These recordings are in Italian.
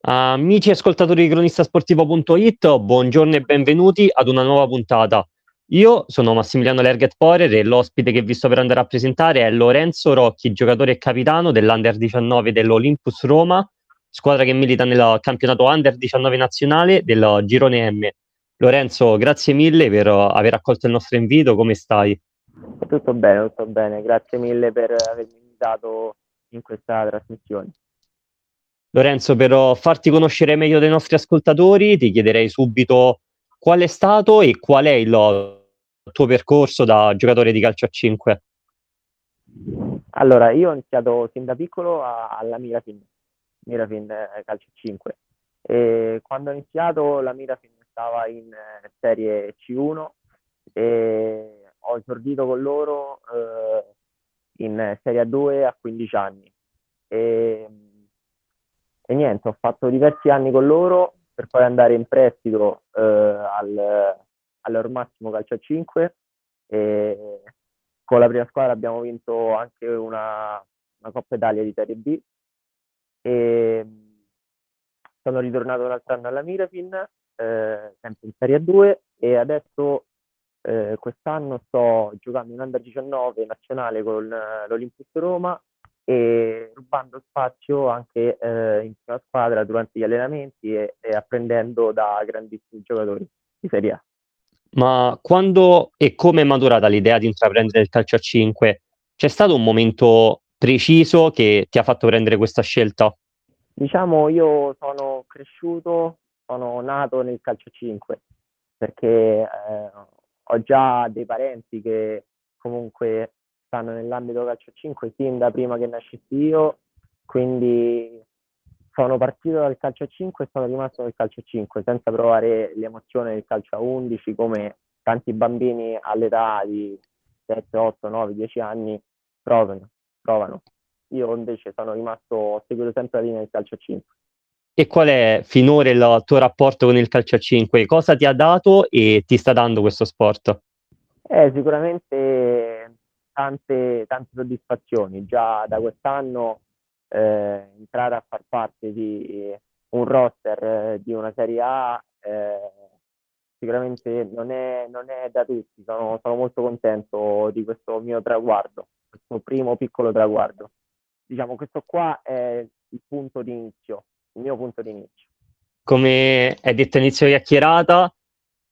Amici ascoltatori di cronistasportivo.it, buongiorno e benvenuti ad una nuova puntata. Io sono Massimiliano Lerget Porer e l'ospite che vi sto per andare a presentare è Lorenzo Rocchi, giocatore e capitano dell'Under 19 dell'Olympus Roma, squadra che milita nel campionato Under 19 nazionale del Girone M. Lorenzo, grazie mille per aver accolto il nostro invito, come stai? Tutto bene, tutto bene, grazie mille per avermi invitato in questa trasmissione. Lorenzo, per farti conoscere meglio dei nostri ascoltatori, ti chiederei subito qual è stato e qual è il tuo percorso da giocatore di calcio a 5. Allora, io ho iniziato sin da piccolo alla Mirafin, Mirafin eh, calcio a 5. E quando ho iniziato la Mirafin stava in eh, serie C1 e ho esordito con loro eh, in serie A2 a 15 anni. E, e niente, ho fatto diversi anni con loro per poi andare in prestito eh, al, Massimo Calcio a 5 e con la prima squadra abbiamo vinto anche una, una Coppa Italia di Serie B. E sono ritornato un altro anno alla Mirafin, eh, sempre in Serie 2 e adesso eh, quest'anno sto giocando in Under 19 nazionale con l'Olympus Roma e rubando spazio anche eh, in prima squadra durante gli allenamenti e, e, apprendendo da grandissimi giocatori di Serie A. Ma quando e come è maturata l'idea di intraprendere il calcio a 5? C'è stato un momento preciso che ti ha fatto prendere questa scelta? Diciamo, io sono cresciuto, sono nato nel calcio a 5 perché eh, ho già dei parenti che comunque stanno nell'ambito calcio 5 sin da prima che nascessi io, quindi sono partito dal calcio 5 e sono rimasto nel calcio 5 senza provare l'emozione del calcio a 11 come tanti bambini all'età di 7, 8, 9, 10 anni provano. provano. Io invece sono rimasto, ho seguito sempre la linea del calcio 5. E qual è finora il tuo rapporto con il calcio a 5? Cosa ti ha dato e ti sta dando questo sport? Eh, sicuramente tante, tante soddisfazioni. Già da quest'anno eh, entrare a far parte di un roster eh, di una Serie A eh, sicuramente non è, non è, da tutti. Sono, sono, molto contento di questo mio traguardo, questo primo piccolo traguardo. Diciamo, questo qua è il punto di inizio, il mio punto di inizio. Come hai detto inizio chiacchierata,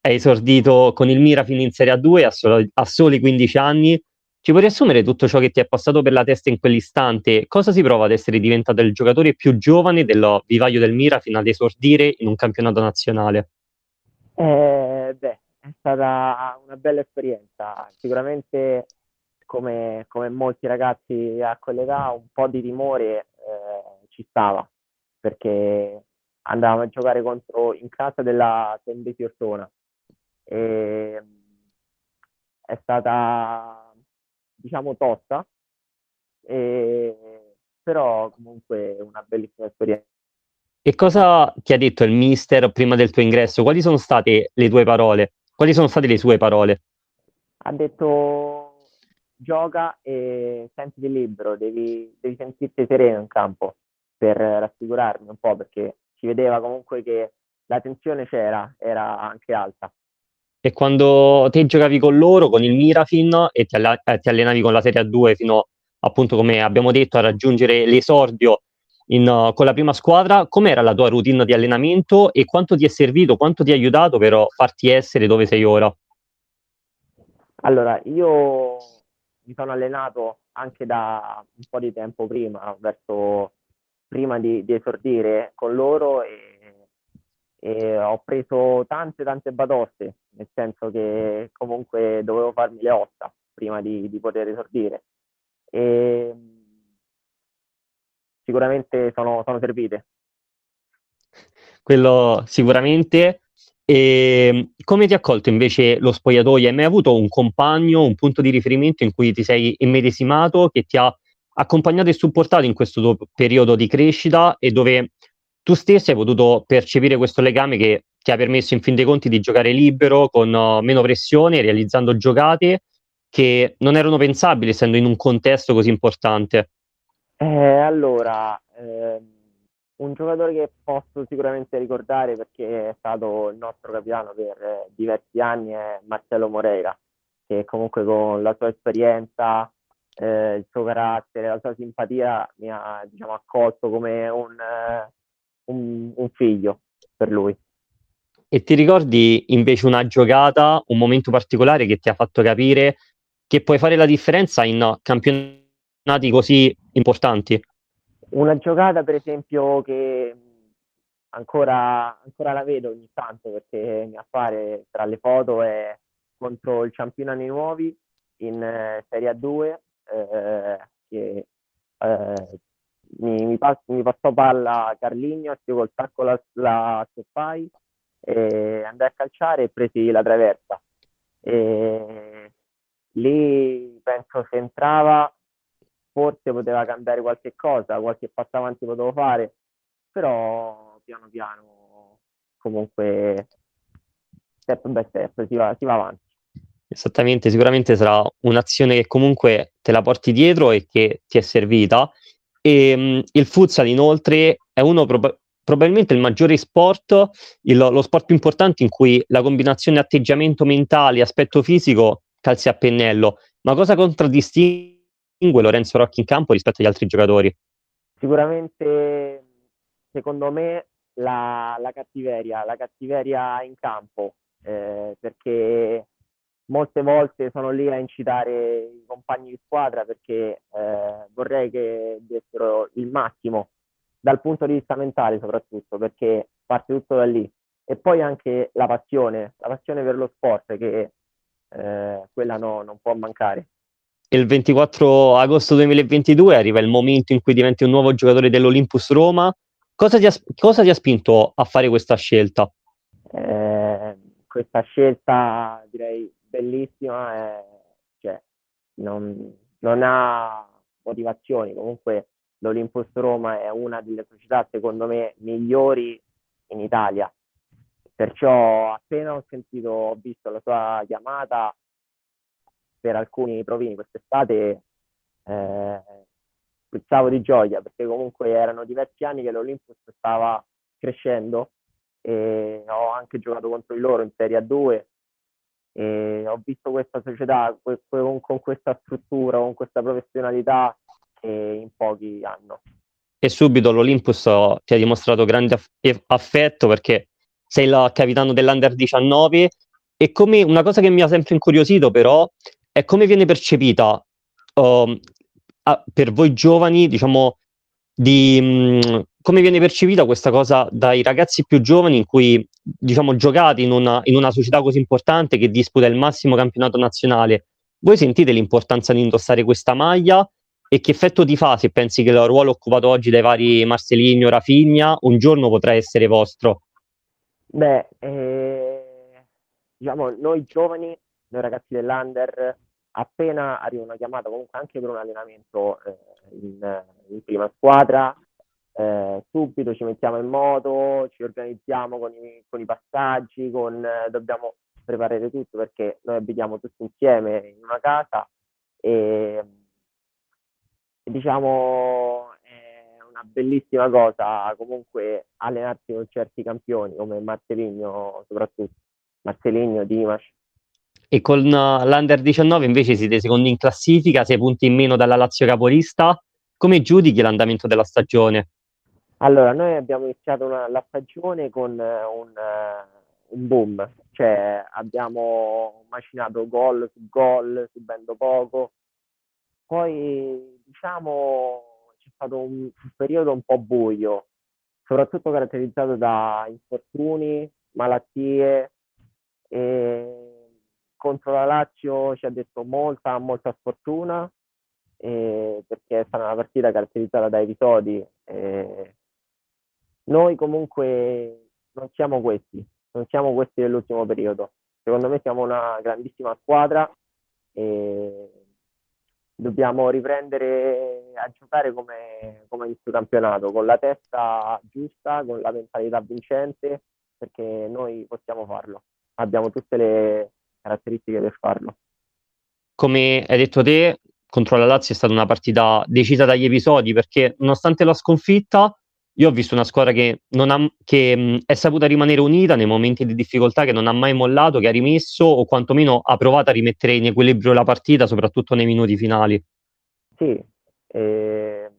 hai esordito con il Mirafin in Serie A2 a, solo, a soli 15 anni ci puoi riassumere tutto ciò che ti è passato per la testa in quell'istante? Cosa si prova ad essere diventato il giocatore più giovane del vivaio del Mira fino ad esordire in un campionato nazionale? Eh, beh, è stata una bella esperienza. Sicuramente, come, come molti ragazzi a quell'età, un po' di timore eh, ci stava perché andavamo a giocare contro in casa della Tende Ortona. E è stata diciamo tosta, e, però comunque una bellissima esperienza. E cosa ti ha detto il mister prima del tuo ingresso? Quali sono state le tue parole? Quali sono state le sue parole? Ha detto gioca e sentiti libero, devi, devi sentirti sereno in campo per rassicurarmi un po' perché si vedeva comunque che la tensione c'era, era anche alta e quando te giocavi con loro, con il Mirafin, e ti, alla- eh, ti allenavi con la Serie A2 fino appunto, come abbiamo detto, a raggiungere l'esordio in, uh, con la prima squadra, com'era la tua routine di allenamento e quanto ti è servito, quanto ti ha aiutato per farti essere dove sei ora? Allora, io mi sono allenato anche da un po' di tempo prima, verso prima di, di esordire con loro e e ho preso tante tante batoste, nel senso che comunque dovevo farmi le ossa prima di, di poter esordire. E sicuramente sono, sono servite. Quello sicuramente. E come ti ha accolto invece lo spogliatoio? Hai mai avuto un compagno, un punto di riferimento in cui ti sei immedesimato, che ti ha accompagnato e supportato in questo tuo periodo di crescita e dove tu stesso hai potuto percepire questo legame che ti ha permesso in fin dei conti di giocare libero, con uh, meno pressione, realizzando giocate che non erano pensabili essendo in un contesto così importante. Eh, allora, eh, un giocatore che posso sicuramente ricordare perché è stato il nostro capitano per eh, diversi anni è Marcello Moreira, che comunque con la sua esperienza, eh, il suo carattere, la sua simpatia mi ha diciamo, accolto come un, eh, un, un figlio per lui. E ti ricordi invece una giocata, un momento particolare che ti ha fatto capire che puoi fare la differenza in campionati così importanti? Una giocata, per esempio, che ancora, ancora la vedo ogni tanto perché mi appare tra le foto è contro il Ciampionani Nuovi in eh, Serie A2 eh, che eh, mi, mi, pass- mi, passò palla Carligno, io col tacco la, la stoppai andai a calciare e presi la traversa. E lì penso se entrava forse poteva cambiare qualche cosa, qualche passo avanti potevo fare, però piano piano comunque step by step si va, si va avanti. Esattamente, sicuramente sarà un'azione che comunque te la porti dietro e che ti è servita. E mh, il futsal inoltre è uno prob- probabilmente il maggiore sport, il, lo sport più importante in cui la combinazione atteggiamento mentale e aspetto fisico calzi a pennello. Ma cosa contraddistingue Lorenzo Rocchi in campo rispetto agli altri giocatori? Sicuramente, secondo me, la, la cattiveria, la cattiveria in campo, eh, perché molte volte sono lì a incitare i compagni di squadra perché eh, vorrei che dessero il massimo dal punto di vista mentale soprattutto perché parte tutto da lì e poi anche la passione, la passione per lo sport che eh, quella no, non può mancare. Il 24 agosto 2022 arriva il momento in cui diventi un nuovo giocatore dell'Olympus Roma. Cosa ti ha, cosa ti ha spinto a fare questa scelta? Eh, questa scelta direi bellissima e cioè, non, non ha motivazioni. Comunque l'Olympus Roma è una delle società, secondo me, migliori in Italia. Perciò appena ho sentito, ho visto la sua chiamata per alcuni provini quest'estate, eh, puzzavo di gioia perché comunque erano diversi anni che l'Olympus stava crescendo e ho anche giocato contro di loro in Serie A2 e ho visto questa società con, con questa struttura, con questa professionalità che in pochi hanno. E subito l'Olympus ti ha dimostrato grande affetto perché sei il capitano dell'Under 19 e come una cosa che mi ha sempre incuriosito però è come viene percepita uh, a, per voi giovani, diciamo, di mh, mm, come viene percepita questa cosa dai ragazzi più giovani in cui diciamo giocate in una, in una società così importante che disputa il massimo campionato nazionale. Voi sentite l'importanza di indossare questa maglia e che effetto ti fa se pensi che il ruolo occupato oggi dai vari Marcelinho, Rafinha un giorno potrà essere vostro? Beh, eh, diciamo, noi giovani, noi ragazzi dell'Under, appena arriva una chiamata, comunque anche per un allenamento eh, in, in, prima squadra, eh, subito ci mettiamo in moto, ci organizziamo con i, con i passaggi, con, eh, dobbiamo preparare tutto perché noi abitiamo tutti insieme in una casa e diciamo è una bellissima cosa comunque allenarsi con certi campioni come Marceligno soprattutto, Marceligno, Dimas. E con uh, l'Under 19 invece siete secondi in classifica, sei punti in meno dalla Lazio capolista. Come giudichi l'andamento della stagione? Allora, noi abbiamo iniziato una, la stagione con uh, un, uh, un, boom, cioè abbiamo macinato gol su gol, subendo poco. Poi, diciamo, c'è stato un, un periodo un po' buio, soprattutto caratterizzato da infortuni, malattie e contro la Lazio ci ha detto molta, molta sfortuna eh, perché è stata una partita caratterizzata da episodi. Eh, noi comunque non siamo questi, non siamo questi dell'ultimo periodo. Secondo me siamo una grandissima squadra e dobbiamo riprendere a giocare come, come inizio campionato, con la testa giusta, con la mentalità vincente, perché noi possiamo farlo. Abbiamo tutte le, caratteristiche per farlo. Come hai detto te, contro la Lazio è stata una partita decisa dagli episodi perché nonostante la sconfitta io ho visto una squadra che, ha, che mh, è saputa rimanere unita nei momenti di difficoltà, che non ha mai mollato, che ha rimesso o quantomeno ha provato a rimettere in equilibrio la partita, soprattutto nei minuti finali. Sì, eh,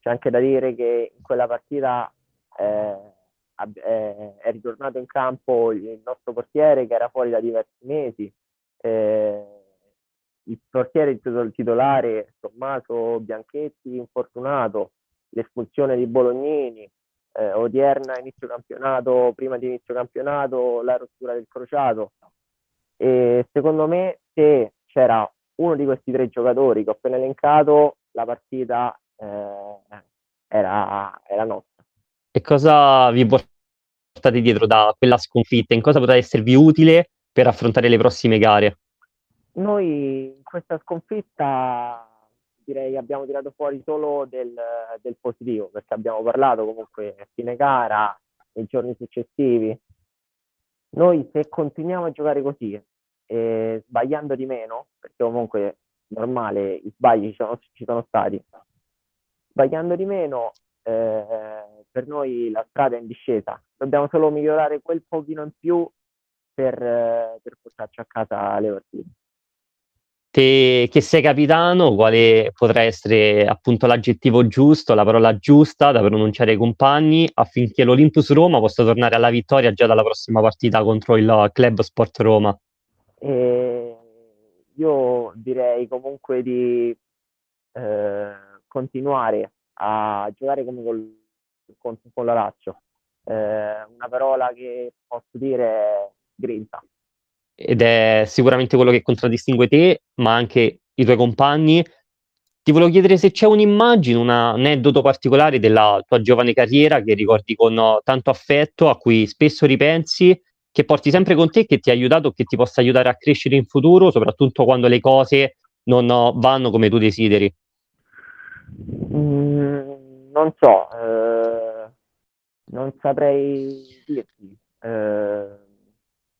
c'è anche da dire che in quella partita eh, eh, è ritornato in campo il nostro portiere che era fuori da diversi mesi. Eh, il portiere titolare Tommaso Bianchetti infortunato, l'espulsione di Bolognini, eh, odierna inizio campionato, prima di inizio campionato la rottura del crociato. E secondo me se c'era uno di questi tre giocatori che ho appena elencato, la partita eh, era, era nostra. E cosa vi portate dietro da quella sconfitta? In cosa potrà esservi utile per affrontare le prossime gare? Noi in questa sconfitta direi abbiamo tirato fuori solo del, del positivo, perché abbiamo parlato comunque a fine gara, nei giorni successivi. Noi se continuiamo a giocare così, eh, sbagliando di meno, perché comunque normale, i sbagli ci sono, ci sono stati, sbagliando di meno, eh, per noi la strada è in discesa. Dobbiamo solo migliorare quel pochino in più per, eh, per portarci a casa le partite. Te che sei capitano, quale potrà essere appunto l'aggettivo giusto, la parola giusta da pronunciare ai compagni affinché l'Olympus Roma possa tornare alla vittoria già dalla prossima partita contro il Club Sport Roma? E io direi comunque di eh, continuare a giocare come col, con, con la Lazio. Eh, una parola che posso dire è grinta ed è sicuramente quello che contraddistingue te, ma anche i tuoi compagni. Ti volevo chiedere se c'è un'immagine, un aneddoto particolare della tua giovane carriera che ricordi con tanto affetto, a cui spesso ripensi, che porti sempre con te, che ti ha aiutato, che ti possa aiutare a crescere in futuro, soprattutto quando le cose non vanno come tu desideri. Mm, non so, eh, non saprei dirti. Eh,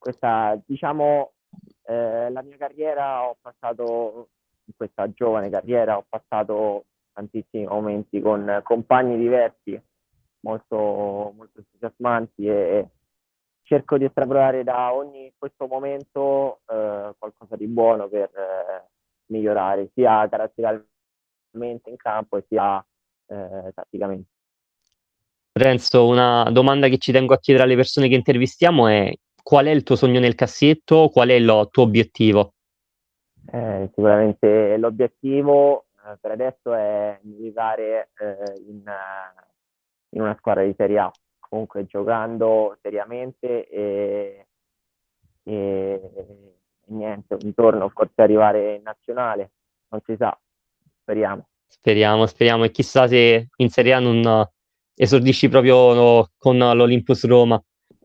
questa, diciamo, eh, la mia carriera ho passato, in questa giovane carriera, ho passato tantissimi momenti con compagni diversi, molto, molto entusiasmanti e cerco di estrapolare da ogni questo momento eh, qualcosa di buono per eh, migliorare sia caratterialmente in campo sia eh, tatticamente. Renzo, una domanda che ci tengo a chiedere alle persone che intervistiamo è qual è il tuo sogno nel cassetto, qual è il tuo obiettivo? Eh, sicuramente l'obiettivo eh, per adesso è militare eh, in, in, una squadra di Serie A, comunque giocando seriamente e, e, e niente, un giorno forse arrivare in nazionale, non si sa, speriamo. Speriamo, speriamo e chissà se in Serie A non esordisci proprio con l'Olympus Roma.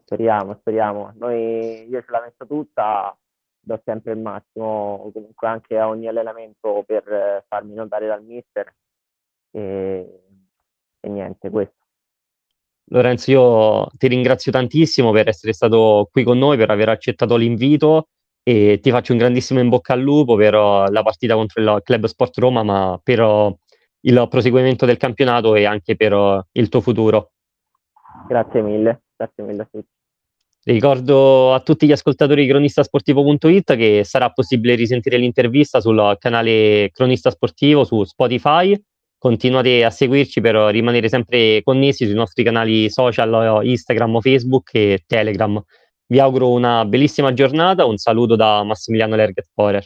Speriamo, speriamo. Noi, io ce la metto tutta, do sempre il massimo, comunque anche a ogni allenamento per eh, farmi notare dal mister e, e niente, questo. Lorenzo, io ti ringrazio tantissimo per essere stato qui con noi, per aver accettato l'invito e ti faccio un grandissimo in bocca al lupo per uh, la partita contro il Club Sport Roma, ma per uh, il proseguimento del campionato e anche per uh, il tuo futuro. Grazie mille, grazie mille a tutti. Ricordo a tutti gli ascoltatori di cronistasportivo.it che sarà possibile risentire l'intervista sul canale Cronista Sportivo su Spotify. Continuate a seguirci per rimanere sempre connessi sui nostri canali social Instagram, Facebook e Telegram. Vi auguro una bellissima giornata, un saluto da Massimiliano Lerget Forer.